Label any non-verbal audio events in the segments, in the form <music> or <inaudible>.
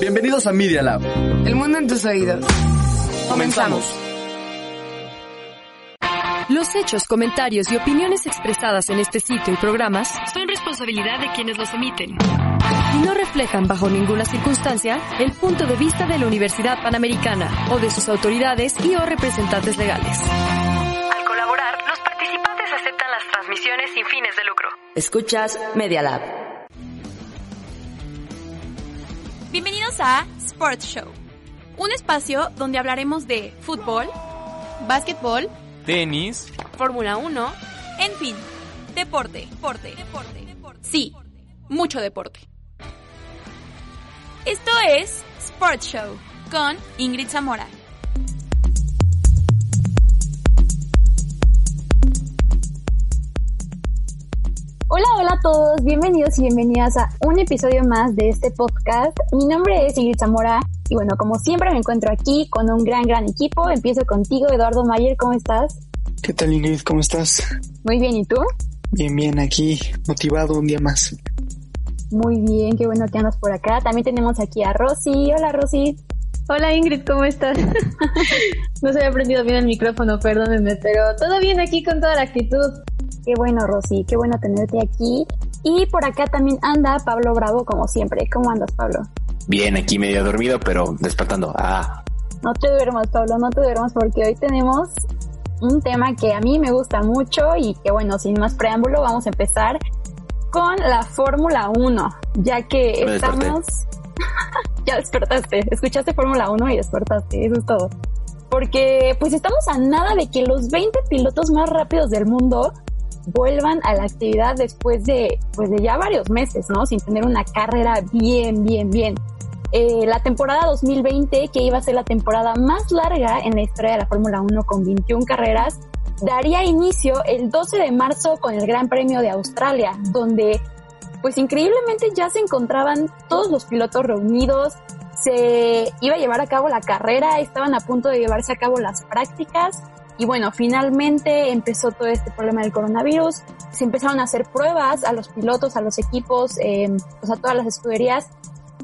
Bienvenidos a Media Lab. El mundo en tus oídos. Comenzamos. Los hechos, comentarios y opiniones expresadas en este sitio y programas son responsabilidad de quienes los emiten y no reflejan bajo ninguna circunstancia el punto de vista de la Universidad Panamericana o de sus autoridades y o representantes legales. Al colaborar, los participantes aceptan las transmisiones sin fines de lucro. Escuchas Media Lab. Bienvenidos a Sports Show, un espacio donde hablaremos de fútbol, básquetbol, tenis, Fórmula 1, en fin, deporte, deporte, deporte, deporte. Sí, mucho deporte. Esto es Sports Show con Ingrid Zamora. Hola, hola a todos, bienvenidos y bienvenidas a un episodio más de este podcast. Mi nombre es Ingrid Zamora y bueno, como siempre me encuentro aquí con un gran, gran equipo. Empiezo contigo, Eduardo Mayer, ¿cómo estás? ¿Qué tal Ingrid? ¿Cómo estás? Muy bien, ¿y tú? Bien, bien, aquí motivado un día más. Muy bien, qué bueno que andas por acá. También tenemos aquí a Rosy. Hola, Rosy. Hola Ingrid, ¿cómo estás? <laughs> no se había prendido bien el micrófono, perdónenme, pero todo bien aquí con toda la actitud. Qué bueno, Rosy, qué bueno tenerte aquí. Y por acá también anda Pablo Bravo, como siempre. ¿Cómo andas, Pablo? Bien, aquí medio dormido, pero despertando. Ah. No te duermas, Pablo, no te duermas, porque hoy tenemos un tema que a mí me gusta mucho y que, bueno, sin más preámbulo, vamos a empezar con la Fórmula 1, ya que Me estamos... <laughs> ya despertaste, escuchaste Fórmula 1 y despertaste, eso es todo. Porque pues estamos a nada de que los 20 pilotos más rápidos del mundo vuelvan a la actividad después de, pues de ya varios meses, ¿no? Sin tener una carrera bien, bien, bien. Eh, la temporada 2020, que iba a ser la temporada más larga en la historia de la Fórmula 1 con 21 carreras, daría inicio el 12 de marzo con el Gran Premio de Australia, donde pues increíblemente ya se encontraban todos los pilotos reunidos, se iba a llevar a cabo la carrera, estaban a punto de llevarse a cabo las prácticas y bueno, finalmente empezó todo este problema del coronavirus, se empezaron a hacer pruebas a los pilotos, a los equipos, eh, pues a todas las escuderías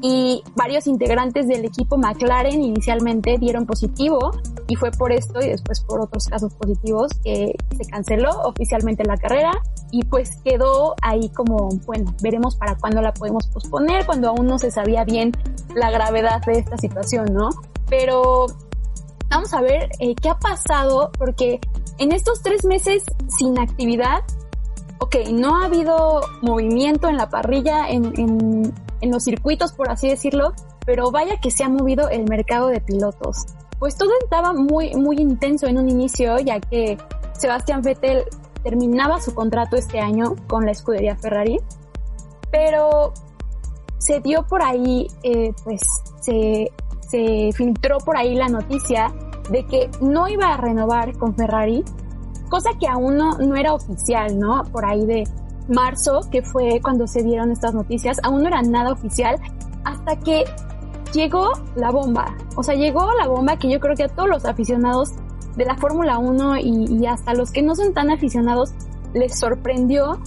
y varios integrantes del equipo McLaren inicialmente dieron positivo y fue por esto y después por otros casos positivos que se canceló oficialmente la carrera y pues quedó ahí como, bueno, veremos para cuándo la podemos posponer cuando aún no se sabía bien la gravedad de esta situación, ¿no? Pero vamos a ver eh, qué ha pasado porque en estos tres meses sin actividad, ok, no ha habido movimiento en la parrilla, en, en, en los circuitos, por así decirlo, pero vaya que se ha movido el mercado de pilotos. Pues todo estaba muy, muy intenso en un inicio, ya que Sebastián Vettel terminaba su contrato este año con la escudería Ferrari, pero se dio por ahí, eh, pues se, se filtró por ahí la noticia de que no iba a renovar con Ferrari, cosa que aún no, no era oficial, ¿no? Por ahí de marzo, que fue cuando se dieron estas noticias, aún no era nada oficial, hasta que llegó la bomba. O sea, llegó la bomba que yo creo que a todos los aficionados de la Fórmula 1 y, y, hasta los que no son tan aficionados les sorprendió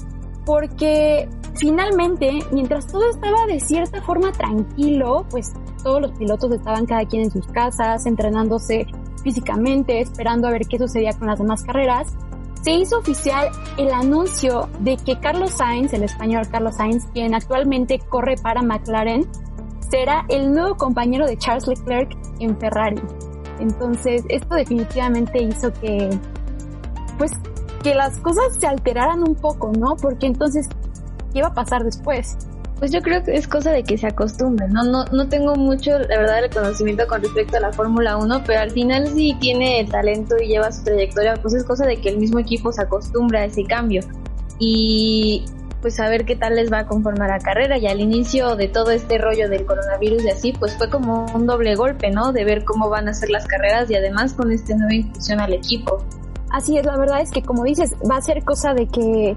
porque finalmente, mientras todo estaba de cierta forma tranquilo, pues todos los pilotos estaban cada quien en sus casas, entrenándose físicamente, esperando a ver qué sucedía con las demás carreras, se hizo oficial el anuncio de que Carlos Sainz, el español Carlos Sainz, quien actualmente corre para McLaren, será el nuevo compañero de Charles Leclerc en Ferrari. Entonces, esto definitivamente hizo que, pues, que las cosas se alteraran un poco, ¿no? Porque entonces, ¿qué iba a pasar después? Pues yo creo que es cosa de que se acostumbren, ¿no? No, no tengo mucho, la verdad, el conocimiento con respecto a la Fórmula 1, pero al final si tiene el talento y lleva su trayectoria, pues es cosa de que el mismo equipo se acostumbre a ese cambio. Y pues a ver qué tal les va a conformar la carrera y al inicio de todo este rollo del coronavirus y así, pues fue como un doble golpe, ¿no? De ver cómo van a ser las carreras y además con esta nueva inclusión al equipo. Así es, la verdad es que como dices, va a ser cosa de que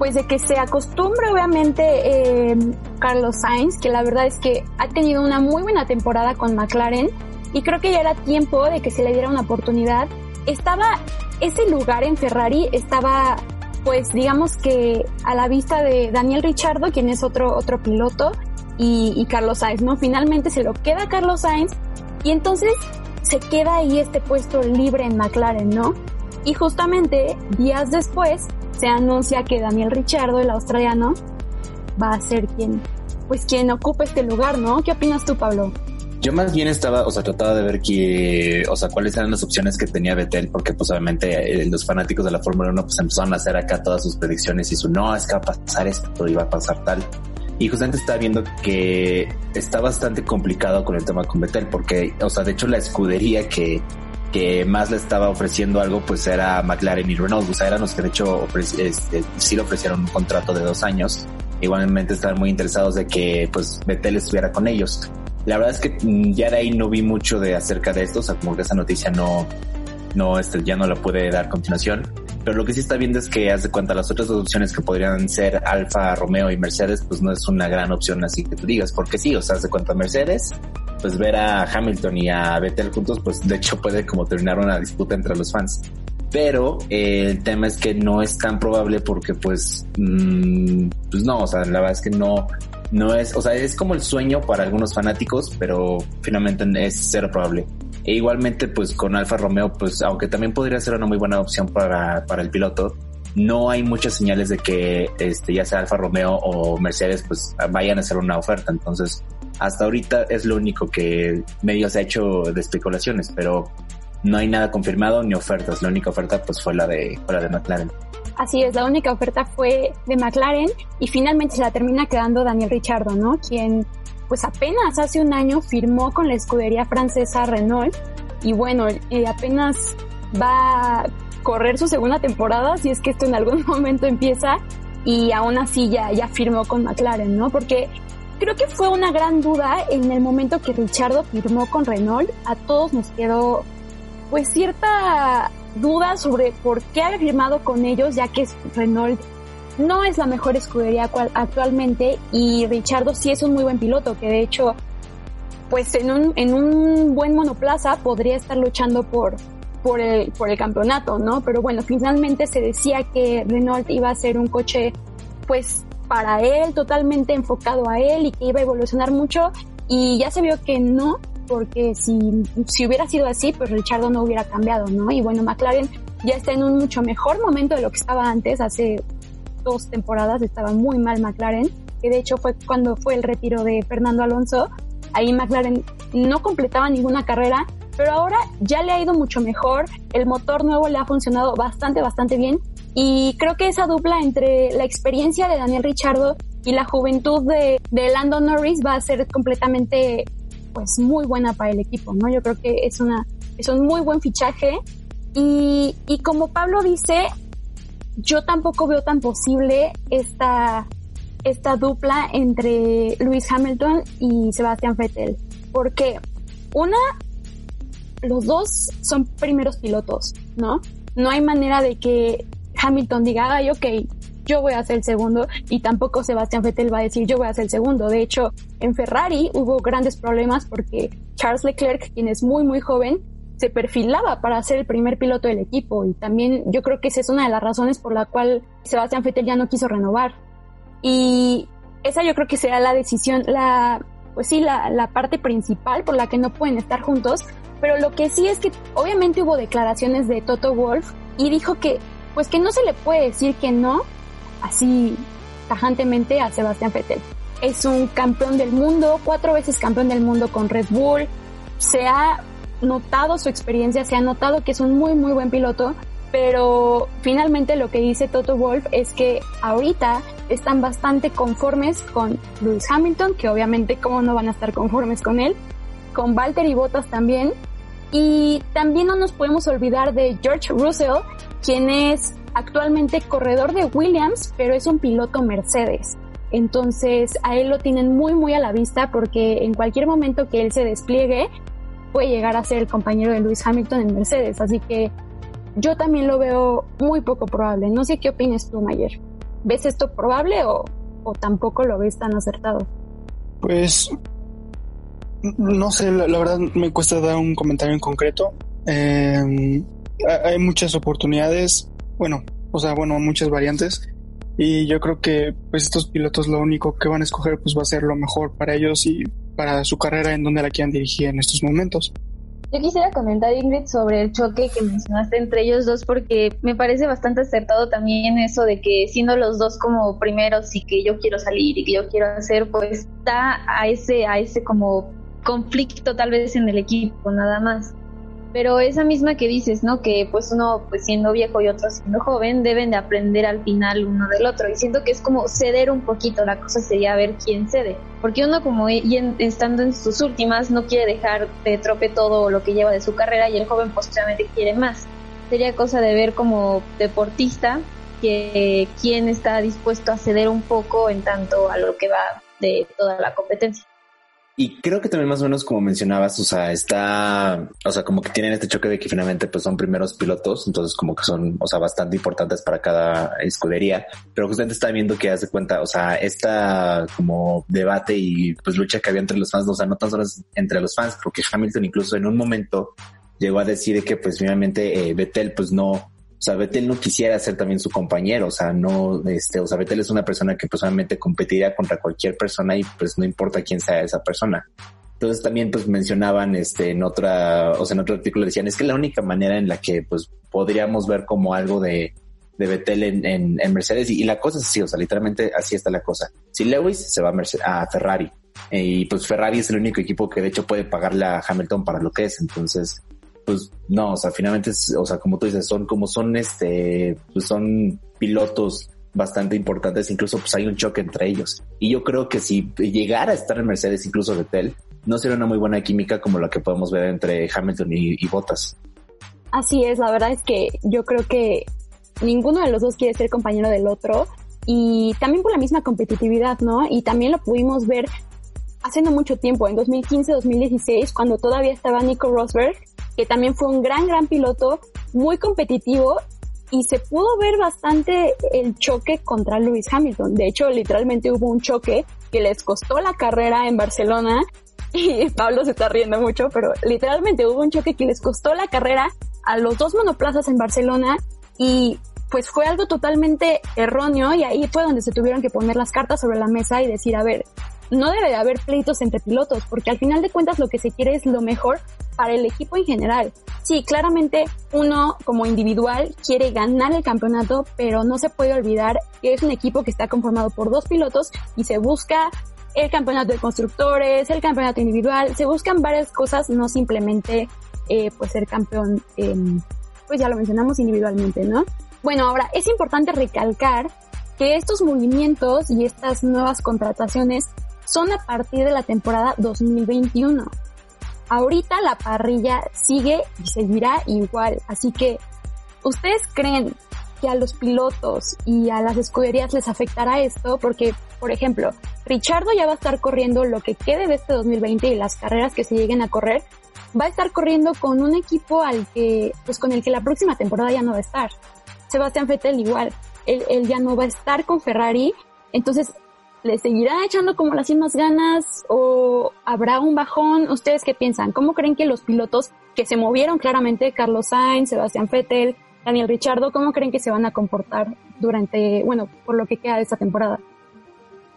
pues de que se acostumbre obviamente eh, Carlos Sainz, que la verdad es que ha tenido una muy buena temporada con McLaren y creo que ya era tiempo de que se le diera una oportunidad. Estaba, ese lugar en Ferrari estaba pues digamos que a la vista de Daniel Richardo, quien es otro, otro piloto, y Carlos Sainz, ¿no? Finalmente se lo queda Carlos Sainz y entonces se queda ahí este puesto libre en McLaren, ¿no? Y justamente días después se anuncia que Daniel Richardo, el australiano, va a ser quien, pues quien ocupe este lugar, ¿no? ¿Qué opinas tú, Pablo? Yo más bien estaba, o sea, trataba de ver que, o sea, cuáles eran las opciones que tenía Vettel, porque pues obviamente eh, los fanáticos de la Fórmula 1 pues empezaron a hacer acá todas sus predicciones y su, no, es que va a pasar esto, iba a pasar tal. Y justamente estaba viendo que está bastante complicado con el tema con Vettel, porque, o sea, de hecho la escudería que, que más le estaba ofreciendo algo, pues era McLaren y Renault. O sea, eran los que de hecho este, sí le ofrecieron un contrato de dos años. Igualmente estaban muy interesados de que pues Vettel estuviera con ellos. La verdad es que mm, ya de ahí no vi mucho de acerca de esto, o sea, como que esa noticia no, no, este, ya no la puede dar continuación. Pero lo que sí está viendo es que, haz de cuenta, las otras dos opciones que podrían ser Alfa, Romeo y Mercedes, pues no es una gran opción así que tú digas, porque sí, o sea, haz de cuenta Mercedes, pues ver a Hamilton y a Vettel juntos, pues de hecho puede como terminar una disputa entre los fans. Pero eh, el tema es que no es tan probable porque pues, mmm, pues no, o sea, la verdad es que no, no es, o sea, es como el sueño para algunos fanáticos, pero finalmente es cero probable. E igualmente, pues con Alfa Romeo, pues aunque también podría ser una muy buena opción para, para el piloto, no hay muchas señales de que este, ya sea Alfa Romeo o Mercedes, pues vayan a hacer una oferta. Entonces, hasta ahorita es lo único que medio se ha hecho de especulaciones, pero no hay nada confirmado ni ofertas. La única oferta pues fue la de, la de McLaren. Así es, la única oferta fue de McLaren y finalmente se la termina quedando Daniel Richardo, ¿no? Quien pues apenas hace un año firmó con la escudería francesa Renault y bueno, eh, apenas va a correr su segunda temporada, si es que esto en algún <laughs> momento empieza y aún así ya, ya firmó con McLaren, ¿no? Porque creo que fue una gran duda en el momento que Richardo firmó con Renault, a todos nos quedó pues cierta duda sobre por qué haber firmado con ellos, ya que Renault no es la mejor escudería actualmente y Richardo sí es un muy buen piloto, que de hecho, pues en un, en un buen monoplaza podría estar luchando por, por el, por el campeonato, ¿no? Pero bueno, finalmente se decía que Renault iba a ser un coche, pues, para él, totalmente enfocado a él y que iba a evolucionar mucho y ya se vio que no, porque si, si hubiera sido así, pues Richardo no hubiera cambiado, ¿no? Y bueno, McLaren ya está en un mucho mejor momento de lo que estaba antes, hace dos temporadas estaba muy mal McLaren, que de hecho fue cuando fue el retiro de Fernando Alonso. Ahí McLaren no completaba ninguna carrera, pero ahora ya le ha ido mucho mejor. El motor nuevo le ha funcionado bastante, bastante bien. Y creo que esa dupla entre la experiencia de Daniel Richardo y la juventud de, de Lando Norris va a ser completamente, pues, muy buena para el equipo, ¿no? Yo creo que es una, es un muy buen fichaje. Y, y como Pablo dice, yo tampoco veo tan posible esta, esta dupla entre Lewis Hamilton y Sebastian Vettel. Porque una, los dos son primeros pilotos, ¿no? No hay manera de que Hamilton diga, ay, ok, yo voy a ser el segundo y tampoco Sebastian Vettel va a decir yo voy a ser el segundo. De hecho, en Ferrari hubo grandes problemas porque Charles Leclerc, quien es muy, muy joven, se perfilaba para ser el primer piloto del equipo y también yo creo que esa es una de las razones por la cual Sebastián Vettel ya no quiso renovar. Y esa yo creo que será la decisión, la, pues sí, la, la parte principal por la que no pueden estar juntos, pero lo que sí es que obviamente hubo declaraciones de Toto Wolf y dijo que pues que no se le puede decir que no así tajantemente a Sebastián Vettel. Es un campeón del mundo, cuatro veces campeón del mundo con Red Bull, se ha notado su experiencia, se ha notado que es un muy, muy buen piloto, pero finalmente lo que dice Toto Wolf es que ahorita están bastante conformes con Lewis Hamilton, que obviamente cómo no van a estar conformes con él, con Valtteri Bottas también, y también no nos podemos olvidar de George Russell, quien es actualmente corredor de Williams, pero es un piloto Mercedes. Entonces a él lo tienen muy muy a la vista porque en cualquier momento que él se despliegue puede llegar a ser el compañero de Lewis Hamilton en Mercedes. Así que yo también lo veo muy poco probable. No sé qué opinas tú, Mayer. ¿Ves esto probable o, o tampoco lo ves tan acertado? Pues no sé, la, verdad me cuesta dar un comentario en concreto. Eh, hay muchas oportunidades, bueno, o sea, bueno, muchas variantes. Y yo creo que pues estos pilotos lo único que van a escoger pues va a ser lo mejor para ellos y para su carrera en donde la quieran dirigir en estos momentos. Yo quisiera comentar, Ingrid, sobre el choque que mencionaste entre ellos dos, porque me parece bastante acertado también eso de que siendo los dos como primeros y que yo quiero salir y que yo quiero hacer, pues está a ese, a ese como conflicto tal vez en el equipo, nada más pero esa misma que dices, ¿no? Que pues uno pues siendo viejo y otro siendo joven deben de aprender al final uno del otro y siento que es como ceder un poquito, la cosa sería ver quién cede, porque uno como y estando en sus últimas no quiere dejar de trope todo lo que lleva de su carrera y el joven posiblemente quiere más. Sería cosa de ver como deportista que quién está dispuesto a ceder un poco en tanto a lo que va de toda la competencia. Y creo que también más o menos como mencionabas, o sea, está, o sea, como que tienen este choque de que finalmente pues son primeros pilotos, entonces como que son, o sea, bastante importantes para cada escudería, pero justamente está viendo que hace cuenta, o sea, esta como debate y pues lucha que había entre los fans, o sea, no tan solo entre los fans, porque Hamilton incluso en un momento llegó a decir que pues finalmente eh, Vettel pues no, o sea, Vettel no quisiera ser también su compañero, o sea, no, este, o sea, Vettel es una persona que personalmente competiría contra cualquier persona y pues no importa quién sea esa persona. Entonces también pues mencionaban este en otra, o sea, en otro artículo decían, es que la única manera en la que pues podríamos ver como algo de, de Vettel en, en, Mercedes y, la cosa es así, o sea, literalmente así está la cosa. Si Lewis se va a, a Ferrari y pues Ferrari es el único equipo que de hecho puede pagarle a Hamilton para lo que es, entonces pues no, o sea, finalmente, o sea, como tú dices, son como son este, pues son pilotos bastante importantes, incluso pues hay un choque entre ellos. Y yo creo que si llegara a estar en Mercedes, incluso Vettel, no sería una muy buena química como la que podemos ver entre Hamilton y, Bottas. Así es, la verdad es que yo creo que ninguno de los dos quiere ser compañero del otro y también por la misma competitividad, ¿no? Y también lo pudimos ver hace no mucho tiempo, en 2015-2016, cuando todavía estaba Nico Rosberg que también fue un gran, gran piloto, muy competitivo y se pudo ver bastante el choque contra Lewis Hamilton. De hecho, literalmente hubo un choque que les costó la carrera en Barcelona <laughs> y Pablo se está riendo mucho, pero literalmente hubo un choque que les costó la carrera a los dos monoplazas en Barcelona y pues fue algo totalmente erróneo y ahí fue donde se tuvieron que poner las cartas sobre la mesa y decir, a ver, no debe de haber pleitos entre pilotos, porque al final de cuentas lo que se quiere es lo mejor para el equipo en general. Sí, claramente uno como individual quiere ganar el campeonato, pero no se puede olvidar que es un equipo que está conformado por dos pilotos y se busca el campeonato de constructores, el campeonato individual, se buscan varias cosas, no simplemente eh, pues ser campeón, pues ya lo mencionamos individualmente, ¿no? Bueno, ahora es importante recalcar que estos movimientos y estas nuevas contrataciones son a partir de la temporada 2021. Ahorita la parrilla sigue y seguirá igual, así que ¿ustedes creen que a los pilotos y a las escuderías les afectará esto? Porque, por ejemplo, Richardo ya va a estar corriendo lo que quede de este 2020 y las carreras que se lleguen a correr, va a estar corriendo con un equipo al que, pues con el que la próxima temporada ya no va a estar. Sebastián Vettel igual, él, él ya no va a estar con Ferrari, entonces ¿Le seguirá echando como las mismas ganas o habrá un bajón? ¿Ustedes qué piensan? ¿Cómo creen que los pilotos que se movieron claramente, Carlos Sainz, Sebastián Vettel, Daniel Richardo, cómo creen que se van a comportar durante, bueno, por lo que queda de esta temporada?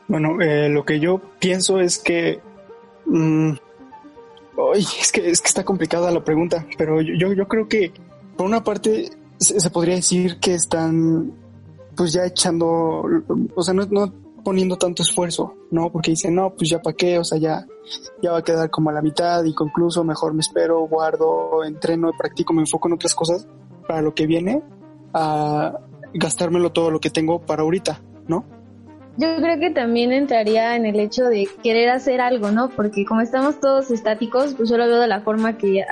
Bueno, eh, lo que yo pienso es que... Mm, es que es que está complicada la pregunta, pero yo, yo creo que por una parte se, se podría decir que están pues ya echando, o sea, no, no poniendo tanto esfuerzo, ¿no? Porque dicen, no, pues ya para qué, o sea, ya, ya va a quedar como a la mitad y concluso, mejor me espero, guardo, entreno, practico, me enfoco en otras cosas para lo que viene, a gastármelo todo lo que tengo para ahorita, ¿no? Yo creo que también entraría en el hecho de querer hacer algo, ¿no? Porque como estamos todos estáticos, pues yo lo veo de la forma que,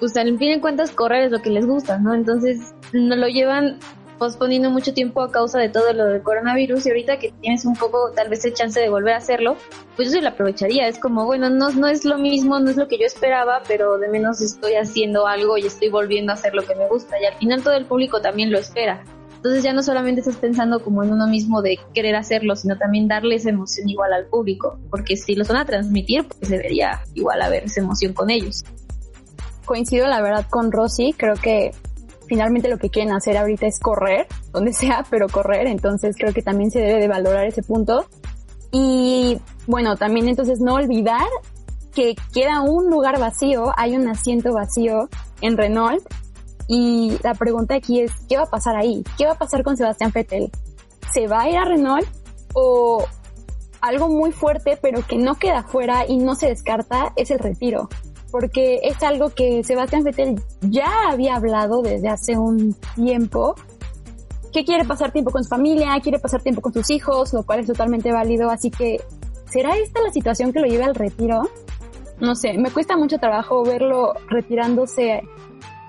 pues al fin de cuentas, correr es lo que les gusta, ¿no? Entonces, no lo llevan posponiendo mucho tiempo a causa de todo lo del coronavirus y ahorita que tienes un poco tal vez el chance de volver a hacerlo, pues yo sí lo aprovecharía. Es como, bueno, no, no es lo mismo, no es lo que yo esperaba, pero de menos estoy haciendo algo y estoy volviendo a hacer lo que me gusta. Y al final todo el público también lo espera. Entonces ya no solamente estás pensando como en uno mismo de querer hacerlo, sino también darle esa emoción igual al público, porque si los van a transmitir, pues debería igual haber esa emoción con ellos. Coincido la verdad con Rosy, creo que finalmente lo que quieren hacer ahorita es correr, <laughs> donde sea, pero correr, entonces creo que también se debe de valorar ese punto. Y bueno, también entonces no olvidar que queda un lugar vacío, hay un asiento vacío en Renault y la pregunta aquí es, ¿qué va a pasar ahí? ¿Qué va a pasar con Sebastián Vettel? ¿Se va a ir a Renault o algo muy fuerte pero que no queda fuera y no se descarta es el retiro? Porque es algo que Sebastián Vettel ya había hablado desde hace un tiempo que quiere pasar tiempo con su familia, quiere pasar tiempo con sus hijos, lo cual es totalmente válido, así que ¿será esta la situación que lo lleve al retiro? No sé, me cuesta mucho trabajo verlo retirándose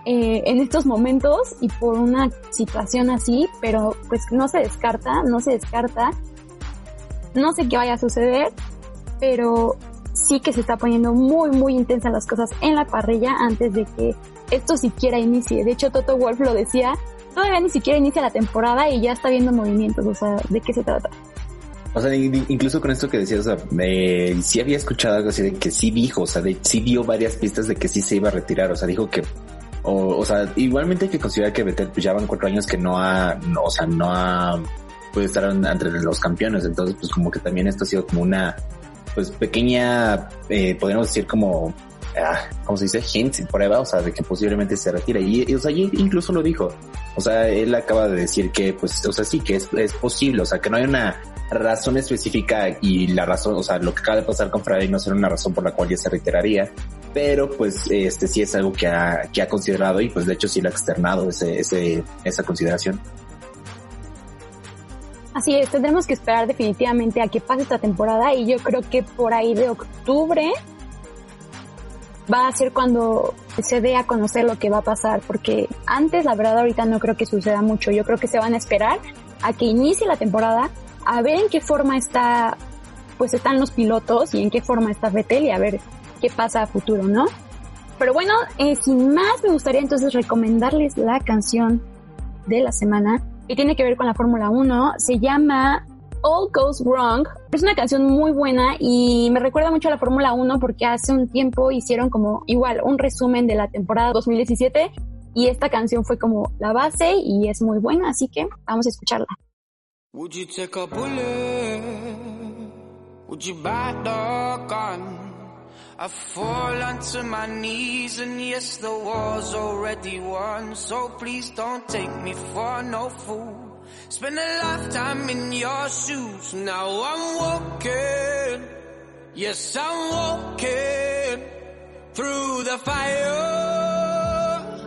eh, en estos momentos y por una situación así, pero pues no se descarta, no se descarta. No sé qué vaya a suceder, pero sí que se está poniendo muy, muy intensas las cosas en la parrilla antes de que esto siquiera inicie. De hecho, Toto Wolf lo decía, todavía ni siquiera inicia la temporada y ya está viendo movimientos, o sea, ¿de qué se trata? O sea, incluso con esto que decías, o sea, me, sí había escuchado algo así de que sí dijo, o sea, de, sí dio varias pistas de que sí se iba a retirar, o sea, dijo que o, o sea, igualmente hay que considerar que Vettel pues ya van cuatro años que no ha, no, o sea, no ha puede estar entre los campeones. Entonces, pues como que también esto ha sido como una, pues pequeña, eh, podríamos decir como, ah, ¿cómo se dice? Hint, prueba, o sea, de que posiblemente se retira. Y, o sea, incluso lo dijo. O sea, él acaba de decir que, pues, o sea, sí, que es, es posible, o sea, que no hay una razón específica y la razón, o sea, lo que acaba de pasar con Friday no será una razón por la cual ya se retiraría, pero pues este sí es algo que ha, que ha considerado y pues de hecho sí lo ha externado ese, ese, esa consideración. Así es, tendremos que esperar definitivamente a que pase esta temporada y yo creo que por ahí de octubre va a ser cuando se dé a conocer lo que va a pasar, porque antes la verdad ahorita no creo que suceda mucho, yo creo que se van a esperar a que inicie la temporada a ver en qué forma está, pues están los pilotos y en qué forma está Vettel y a ver qué pasa a futuro, ¿no? Pero bueno, eh, sin más me gustaría entonces recomendarles la canción de la semana y tiene que ver con la Fórmula 1. Se llama All Goes Wrong. Es una canción muy buena y me recuerda mucho a la Fórmula 1 porque hace un tiempo hicieron como igual un resumen de la temporada 2017 y esta canción fue como la base y es muy buena, así que vamos a escucharla. I fall onto my knees and yes, the war's already won. So please don't take me for no fool. Spend a lifetime in your shoes. Now I'm walking. Yes, I'm walking through the fire.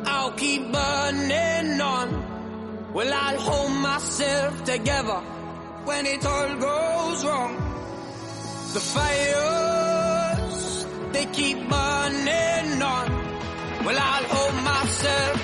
I'll keep burning on. Well, I'll hold myself together when it all goes wrong. The fires, they keep burning on. Well, I'll hold myself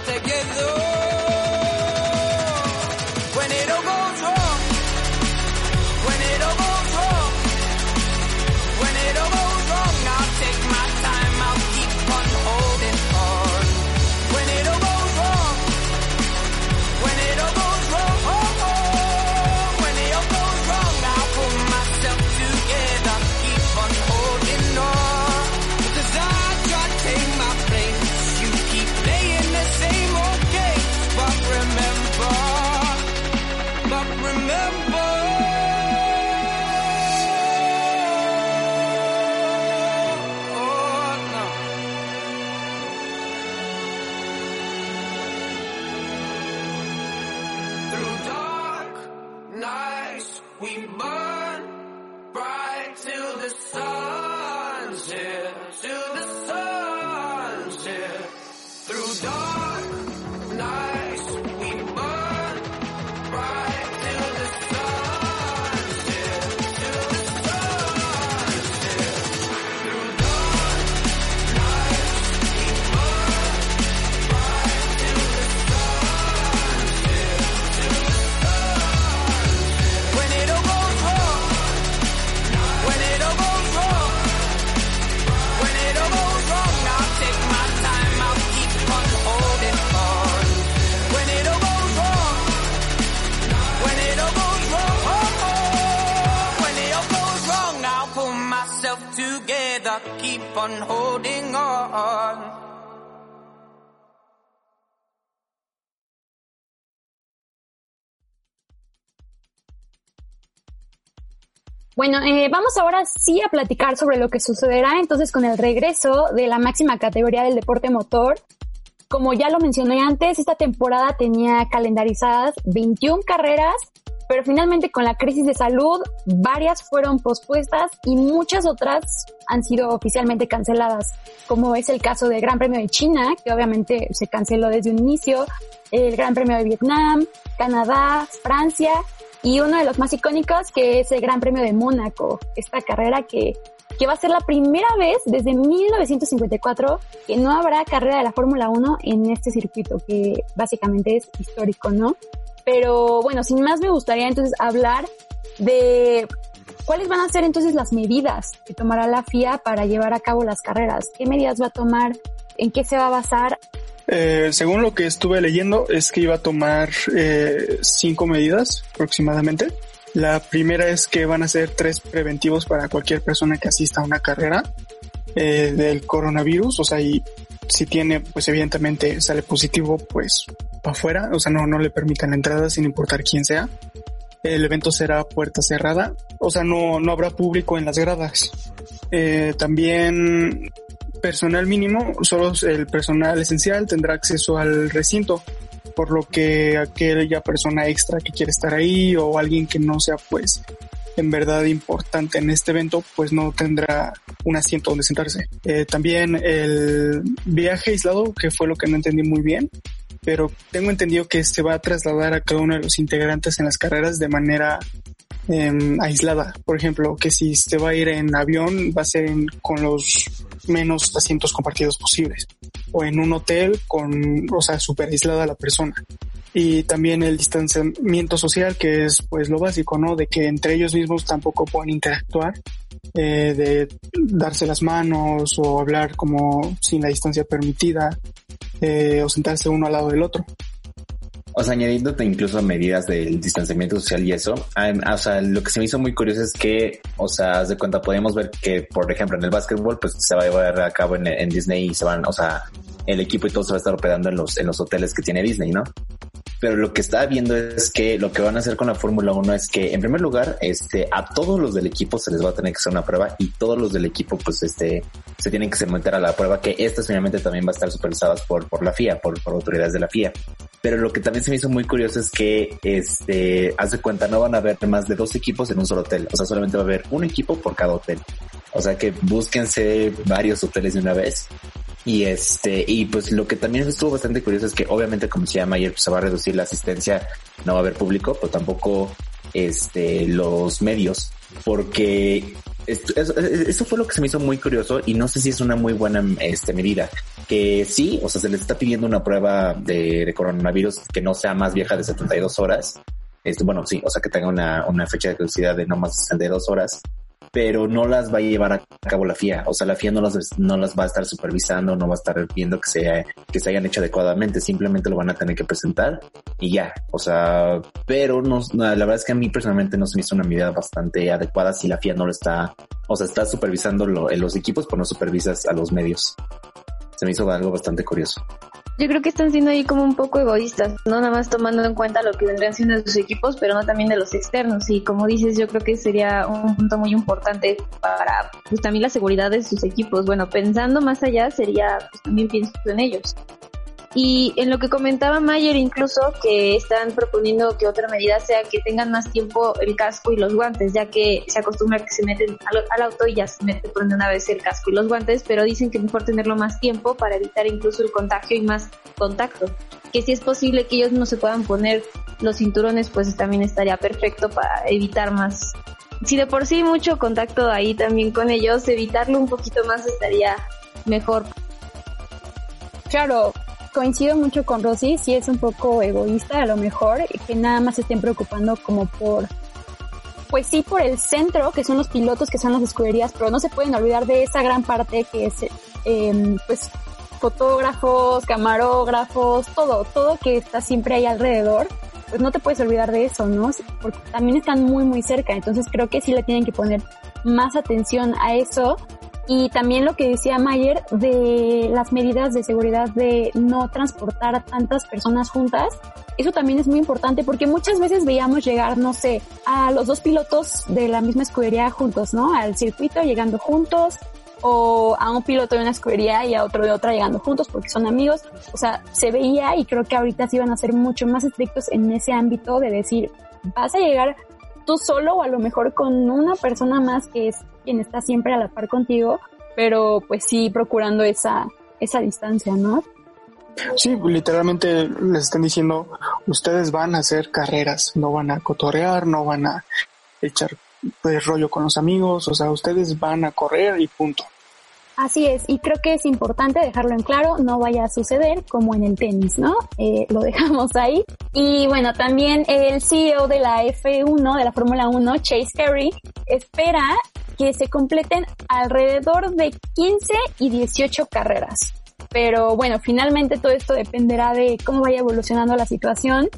Bueno, eh, vamos ahora sí a platicar sobre lo que sucederá entonces con el regreso de la máxima categoría del deporte motor. Como ya lo mencioné antes, esta temporada tenía calendarizadas 21 carreras, pero finalmente con la crisis de salud, varias fueron pospuestas y muchas otras han sido oficialmente canceladas, como es el caso del Gran Premio de China, que obviamente se canceló desde un inicio, el Gran Premio de Vietnam, Canadá, Francia y uno de los más icónicos que es el Gran Premio de Mónaco, esta carrera que, que va a ser la primera vez desde 1954 que no habrá carrera de la Fórmula 1 en este circuito, que básicamente es histórico, ¿no? Pero bueno, sin más me gustaría entonces hablar de cuáles van a ser entonces las medidas que tomará la FIA para llevar a cabo las carreras, qué medidas va a tomar, en qué se va a basar eh, según lo que estuve leyendo, es que iba a tomar eh, cinco medidas aproximadamente. La primera es que van a ser tres preventivos para cualquier persona que asista a una carrera eh, del coronavirus. O sea, y si tiene, pues evidentemente sale positivo, pues para afuera. O sea, no, no le permitan la entrada sin importar quién sea. El evento será puerta cerrada. O sea, no, no habrá público en las gradas. Eh, también personal mínimo, solo el personal esencial tendrá acceso al recinto, por lo que aquella persona extra que quiere estar ahí o alguien que no sea pues en verdad importante en este evento, pues no tendrá un asiento donde sentarse. Eh, también el viaje aislado, que fue lo que no entendí muy bien, pero tengo entendido que se va a trasladar a cada uno de los integrantes en las carreras de manera Em, aislada. Por ejemplo, que si se va a ir en avión, va a ser con los menos asientos compartidos posibles. O en un hotel con, o sea, súper aislada la persona. Y también el distanciamiento social, que es pues lo básico, ¿no? De que entre ellos mismos tampoco pueden interactuar, eh, de darse las manos o hablar como sin la distancia permitida, eh, o sentarse uno al lado del otro. O sea, añadiéndote incluso medidas del distanciamiento social y eso, o sea, lo que se me hizo muy curioso es que, o sea, de cuenta podemos ver que, por ejemplo, en el básquetbol, pues se va a llevar a cabo en, en Disney y se van, o sea, el equipo y todo se va a estar operando en los, en los hoteles que tiene Disney, ¿no? Pero lo que está viendo es que lo que van a hacer con la Fórmula 1 es que, en primer lugar, este, a todos los del equipo se les va a tener que hacer una prueba y todos los del equipo, pues, este, se tienen que someter a la prueba que estas finalmente también va a estar supervisadas por, por la FIA, por, por autoridades de la FIA. Pero lo que también se me hizo muy curioso es que, este, haz de cuenta, no van a haber más de dos equipos en un solo hotel. O sea, solamente va a haber un equipo por cada hotel. O sea que búsquense varios hoteles de una vez. Y este, y pues lo que también estuvo bastante curioso es que obviamente como se llama ayer, pues se va a reducir la asistencia, no va a haber público, pero tampoco este, los medios, porque eso, fue lo que se me hizo muy curioso y no sé si es una muy buena este, medida. Que sí, o sea, se les está pidiendo una prueba de, coronavirus que no sea más vieja de 72 horas. Este, bueno, sí, o sea, que tenga una, fecha de caducidad de no más de 72 horas pero no las va a llevar a cabo la FIA. O sea, la FIA no las, no las va a estar supervisando, no va a estar viendo que se, que se hayan hecho adecuadamente, simplemente lo van a tener que presentar y ya. O sea, pero no, la verdad es que a mí personalmente no se me hizo una medida bastante adecuada si la FIA no lo está, o sea, está supervisando en los equipos, pero no supervisas a los medios. Se me hizo algo bastante curioso yo creo que están siendo ahí como un poco egoístas, no nada más tomando en cuenta lo que vendrían siendo sus equipos, pero no también de los externos. Y como dices, yo creo que sería un punto muy importante para pues también la seguridad de sus equipos. Bueno, pensando más allá sería, pues también pienso en ellos. Y en lo que comentaba Mayer incluso que están proponiendo que otra medida sea que tengan más tiempo el casco y los guantes, ya que se acostumbra que se meten al, auto y ya se mete por una vez el casco y los guantes, pero dicen que mejor tenerlo más tiempo para evitar incluso el contagio y más contacto. Que si es posible que ellos no se puedan poner los cinturones, pues también estaría perfecto para evitar más. Si de por sí mucho contacto ahí también con ellos, evitarlo un poquito más estaría mejor. Claro, coincido mucho con Rosy, sí es un poco egoísta a lo mejor, que nada más se estén preocupando como por, pues sí, por el centro, que son los pilotos, que son las escuderías, pero no se pueden olvidar de esa gran parte que es, eh, pues, fotógrafos, camarógrafos, todo, todo que está siempre ahí alrededor, pues no te puedes olvidar de eso, ¿no? Porque también están muy, muy cerca, entonces creo que sí le tienen que poner más atención a eso y también lo que decía Mayer de las medidas de seguridad de no transportar a tantas personas juntas. Eso también es muy importante porque muchas veces veíamos llegar, no sé, a los dos pilotos de la misma escudería juntos, ¿no? Al circuito llegando juntos o a un piloto de una escudería y a otro de otra llegando juntos porque son amigos. O sea, se veía y creo que ahorita sí van a ser mucho más estrictos en ese ámbito de decir, vas a llegar tú solo o a lo mejor con una persona más que es quien está siempre a la par contigo, pero pues sí procurando esa, esa distancia, ¿no? Sí, literalmente les están diciendo, ustedes van a hacer carreras, no van a cotorrear, no van a echar pues, rollo con los amigos, o sea, ustedes van a correr y punto. Así es, y creo que es importante dejarlo en claro, no vaya a suceder como en el tenis, ¿no? Eh, lo dejamos ahí. Y bueno, también el CEO de la F1, de la Fórmula 1, Chase Carey, espera que se completen alrededor de 15 y 18 carreras. Pero bueno, finalmente todo esto dependerá de cómo vaya evolucionando la situación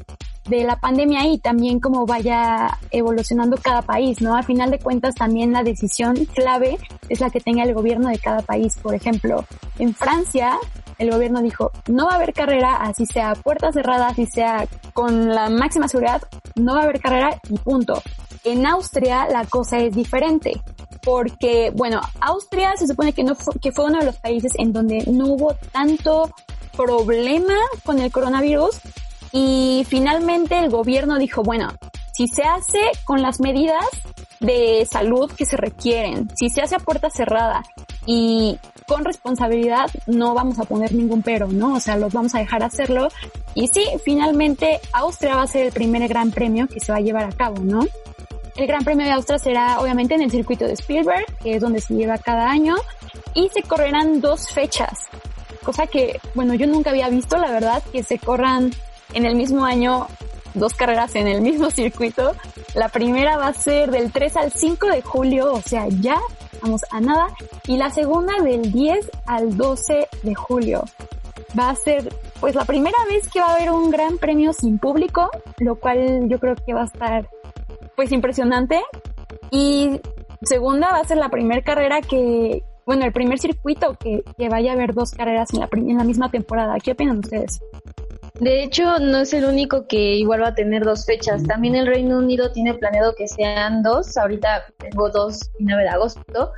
de la pandemia y también cómo vaya evolucionando cada país, ¿no? A final de cuentas también la decisión clave es la que tenga el gobierno de cada país. Por ejemplo, en Francia el gobierno dijo, no va a haber carrera, así sea puerta cerrada, así sea con la máxima seguridad, no va a haber carrera y punto. En Austria la cosa es diferente porque, bueno, Austria se supone que, no que fue uno de los países en donde no hubo tanto problema con el coronavirus y finalmente el gobierno dijo, bueno, si se hace con las medidas de salud que se requieren, si se hace a puerta cerrada y con responsabilidad, no vamos a poner ningún pero, ¿no? O sea, los vamos a dejar hacerlo. Y sí, finalmente Austria va a ser el primer gran premio que se va a llevar a cabo, ¿no? El Gran Premio de Austria será obviamente en el circuito de Spielberg, que es donde se lleva cada año, y se correrán dos fechas, cosa que, bueno, yo nunca había visto, la verdad, que se corran en el mismo año dos carreras en el mismo circuito. La primera va a ser del 3 al 5 de julio, o sea, ya vamos a nada, y la segunda del 10 al 12 de julio. Va a ser pues la primera vez que va a haber un gran premio sin público, lo cual yo creo que va a estar pues impresionante. Y segunda va a ser la primera carrera que, bueno, el primer circuito que, que vaya a haber dos carreras en la, en la misma temporada. ¿Qué opinan ustedes? De hecho, no es el único que igual va a tener dos fechas. También el Reino Unido tiene planeado que sean dos. Ahorita tengo dos y 9 de agosto.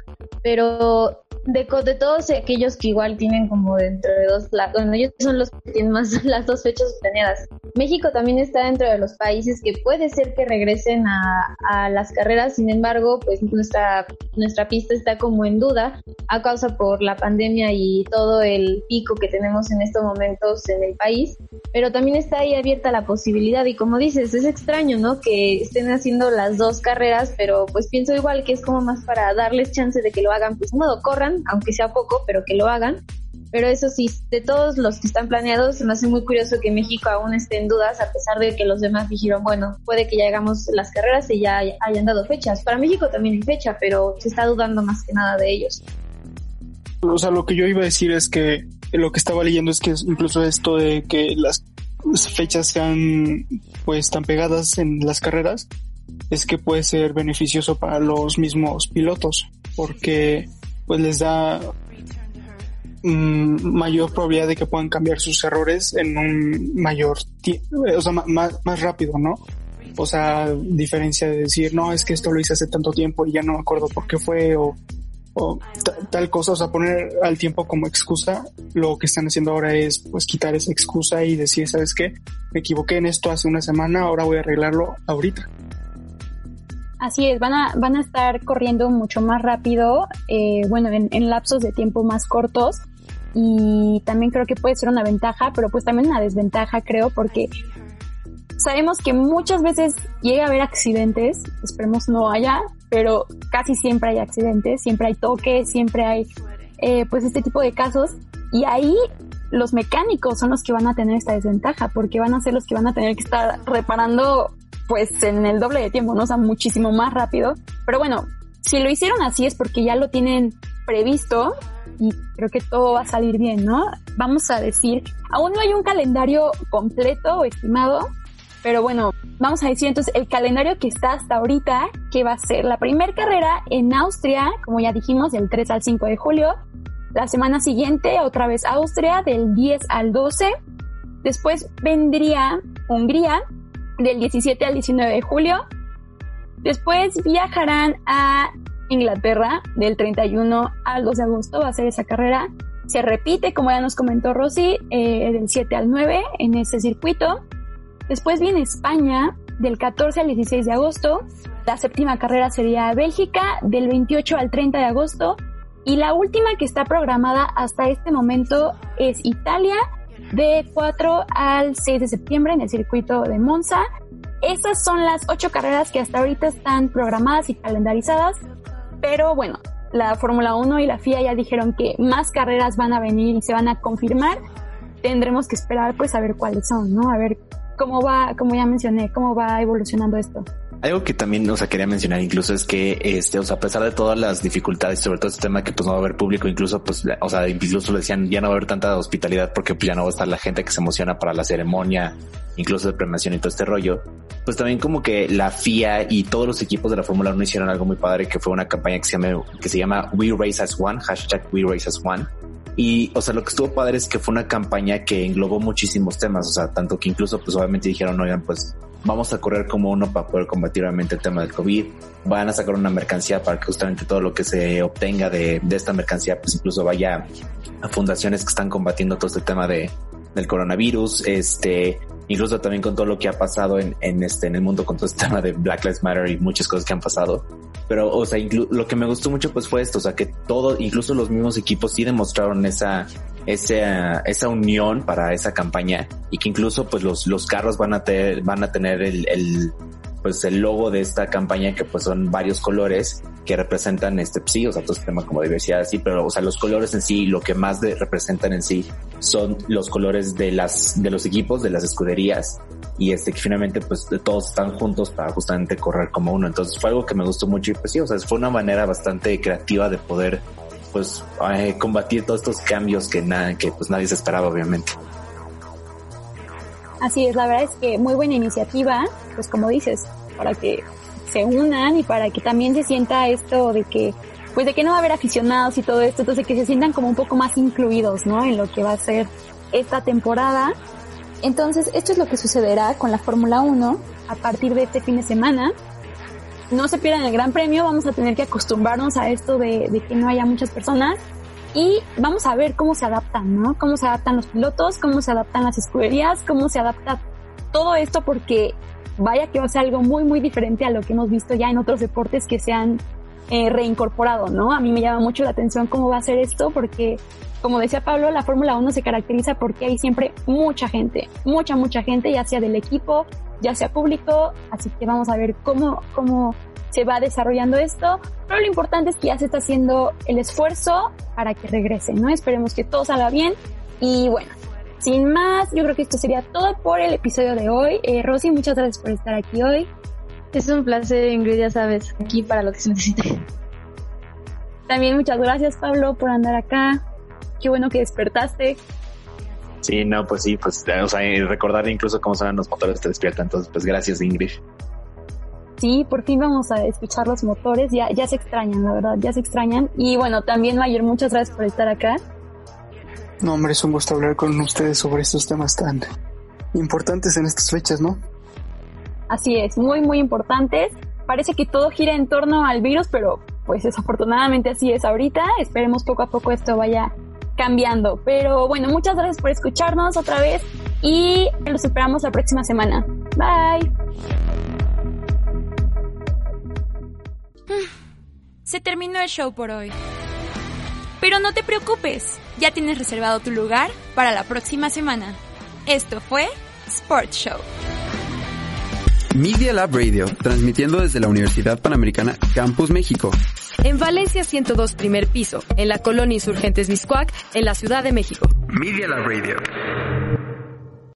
Pero de, todos aquellos que igual tienen como dentro de dos, bueno, ellos son los que tienen más <laughs> las dos fechas planeadas. México también está dentro de los países que puede ser que regresen a, a las carreras, sin embargo, pues nuestra, nuestra pista está como en duda a causa por la pandemia y todo el pico que tenemos en estos momentos en el país, pero también está ahí abierta la posibilidad y como dices, es extraño, ¿no? Que estén haciendo las dos carreras, pero pues pienso igual que es como más para darles chance de que lo hagan, pues modo corran aunque sea poco, pero que lo hagan. Pero eso sí, de todos los que están planeados, se me hace muy curioso que México aún esté en dudas, a pesar de que los demás dijeron, bueno, puede que ya hagamos las carreras y ya hayan dado fechas. Para México también hay fecha, pero se está dudando más que nada de ellos. O sea, lo que yo iba a decir es que lo que estaba leyendo es que incluso esto de que las fechas sean pues tan pegadas en las carreras es que puede ser beneficioso para los mismos pilotos porque pues les da mm, mayor probabilidad de que puedan cambiar sus errores en un mayor tiempo, o sea, más, más rápido, ¿no? O sea, diferencia de decir, no, es que esto lo hice hace tanto tiempo y ya no me acuerdo por qué fue o, o tal cosa, o sea, poner al tiempo como excusa, lo que están haciendo ahora es pues quitar esa excusa y decir, ¿sabes qué? Me equivoqué en esto hace una semana, ahora voy a arreglarlo ahorita. Así es, van a, van a estar corriendo mucho más rápido, eh, bueno, en, en, lapsos de tiempo más cortos. Y también creo que puede ser una ventaja, pero pues también una desventaja creo porque sabemos que muchas veces llega a haber accidentes, esperemos no haya, pero casi siempre hay accidentes, siempre hay toques, siempre hay eh, pues este tipo de casos. Y ahí los mecánicos son los que van a tener esta desventaja porque van a ser los que van a tener que estar reparando pues en el doble de tiempo, ¿no? O sea, muchísimo más rápido. Pero bueno, si lo hicieron así es porque ya lo tienen previsto y creo que todo va a salir bien, ¿no? Vamos a decir, aún no hay un calendario completo o estimado, Pero bueno, vamos a decir entonces el calendario que está hasta ahorita, que va a ser la primera carrera en Austria, como ya dijimos, del 3 al 5 de julio. La semana siguiente, otra vez Austria, del 10 al 12. Después vendría Hungría, del 17 al 19 de julio. Después viajarán a Inglaterra, del 31 al 2 de agosto, va a ser esa carrera. Se repite, como ya nos comentó Rosy, eh, del 7 al 9 en ese circuito. Después viene España, del 14 al 16 de agosto. La séptima carrera sería Bélgica, del 28 al 30 de agosto. Y la última que está programada hasta este momento es Italia, de 4 al 6 de septiembre en el circuito de Monza. Esas son las ocho carreras que hasta ahorita están programadas y calendarizadas. Pero bueno, la Fórmula 1 y la FIA ya dijeron que más carreras van a venir y se van a confirmar. Tendremos que esperar pues a ver cuáles son, ¿no? A ver cómo va, como ya mencioné, cómo va evolucionando esto. Algo que también, o quería mencionar incluso es que, este, o sea, a pesar de todas las dificultades, sobre todo este tema que pues no va a haber público, incluso pues, o sea, incluso le decían, ya no va a haber tanta hospitalidad porque pues ya no va a estar la gente que se emociona para la ceremonia, incluso de premiación y todo este rollo. Pues también como que la FIA y todos los equipos de la Fórmula 1 hicieron algo muy padre que fue una campaña que se llama, que se llama We Race as One, hashtag We Race as One y, o sea, lo que estuvo padre es que fue una campaña que englobó muchísimos temas, o sea, tanto que incluso, pues obviamente dijeron, oigan, pues vamos a correr como uno para poder combatir obviamente el tema del COVID. Van a sacar una mercancía para que justamente todo lo que se obtenga de, de esta mercancía, pues incluso vaya a fundaciones que están combatiendo todo este tema de, del coronavirus. Este, incluso también con todo lo que ha pasado en, en este, en el mundo con todo este tema de Black Lives Matter y muchas cosas que han pasado. Pero, o sea, lo que me gustó mucho pues fue esto, o sea, que todo, incluso los mismos equipos sí demostraron esa, esa, esa unión para esa campaña y que incluso pues los, los carros van a tener, van a tener el, el pues el logo de esta campaña que pues son varios colores que representan este pues, sí, o sea, todo este tema como diversidad así, pero o sea, los colores en sí, lo que más representan en sí son los colores de las de los equipos, de las escuderías y este que finalmente pues todos están juntos para justamente correr como uno. Entonces fue algo que me gustó mucho y pues sí, o sea, fue una manera bastante creativa de poder pues eh, combatir todos estos cambios que nada que pues nadie se esperaba obviamente. Así es, la verdad es que muy buena iniciativa, pues como dices, para que se unan y para que también se sienta esto de que, pues de que no va a haber aficionados y todo esto, entonces que se sientan como un poco más incluidos, ¿no? En lo que va a ser esta temporada. Entonces, esto es lo que sucederá con la Fórmula 1 a partir de este fin de semana. No se pierdan el Gran Premio, vamos a tener que acostumbrarnos a esto de, de que no haya muchas personas y vamos a ver cómo se adaptan, ¿no? Cómo se adaptan los pilotos, cómo se adaptan las escuderías, cómo se adapta todo esto porque vaya que ser algo muy, muy diferente a lo que hemos visto ya en otros deportes que se han eh, reincorporado, ¿no? A mí me llama mucho la atención cómo va a ser esto porque, como decía Pablo, la Fórmula 1 se caracteriza porque hay siempre mucha gente, mucha, mucha gente, ya sea del equipo, ya sea público, así que vamos a ver cómo, cómo se va desarrollando esto, pero lo importante es que ya se está haciendo el esfuerzo para que regrese, ¿no? Esperemos que todo salga bien y bueno, sin más, yo creo que esto sería todo por el episodio de hoy. Eh, Rosy, muchas gracias por estar aquí hoy. Es un placer, Ingrid, ya sabes, aquí para lo que se necesite. También muchas gracias, Pablo, por andar acá. Qué bueno que despertaste. Sí, no, pues sí, pues, o sea, recordar incluso cómo suenan los motores te despierta. Entonces, pues gracias, Ingrid. Sí, por fin vamos a escuchar los motores. Ya, ya se extrañan, la verdad, ya se extrañan. Y bueno, también Mayer, muchas gracias por estar acá. No, hombre, es un gusto hablar con ustedes sobre estos temas tan importantes en estas fechas, ¿no? Así es, muy, muy importantes. Parece que todo gira en torno al virus, pero pues desafortunadamente así es ahorita. Esperemos poco a poco esto vaya cambiando. Pero bueno, muchas gracias por escucharnos otra vez y los esperamos la próxima semana. Bye. Se terminó el show por hoy. Pero no te preocupes, ya tienes reservado tu lugar para la próxima semana. Esto fue Sports Show. Media Lab Radio, transmitiendo desde la Universidad Panamericana Campus México. En Valencia 102 primer piso, en la colonia Insurgentes Miscuac, en la Ciudad de México. Media Lab Radio.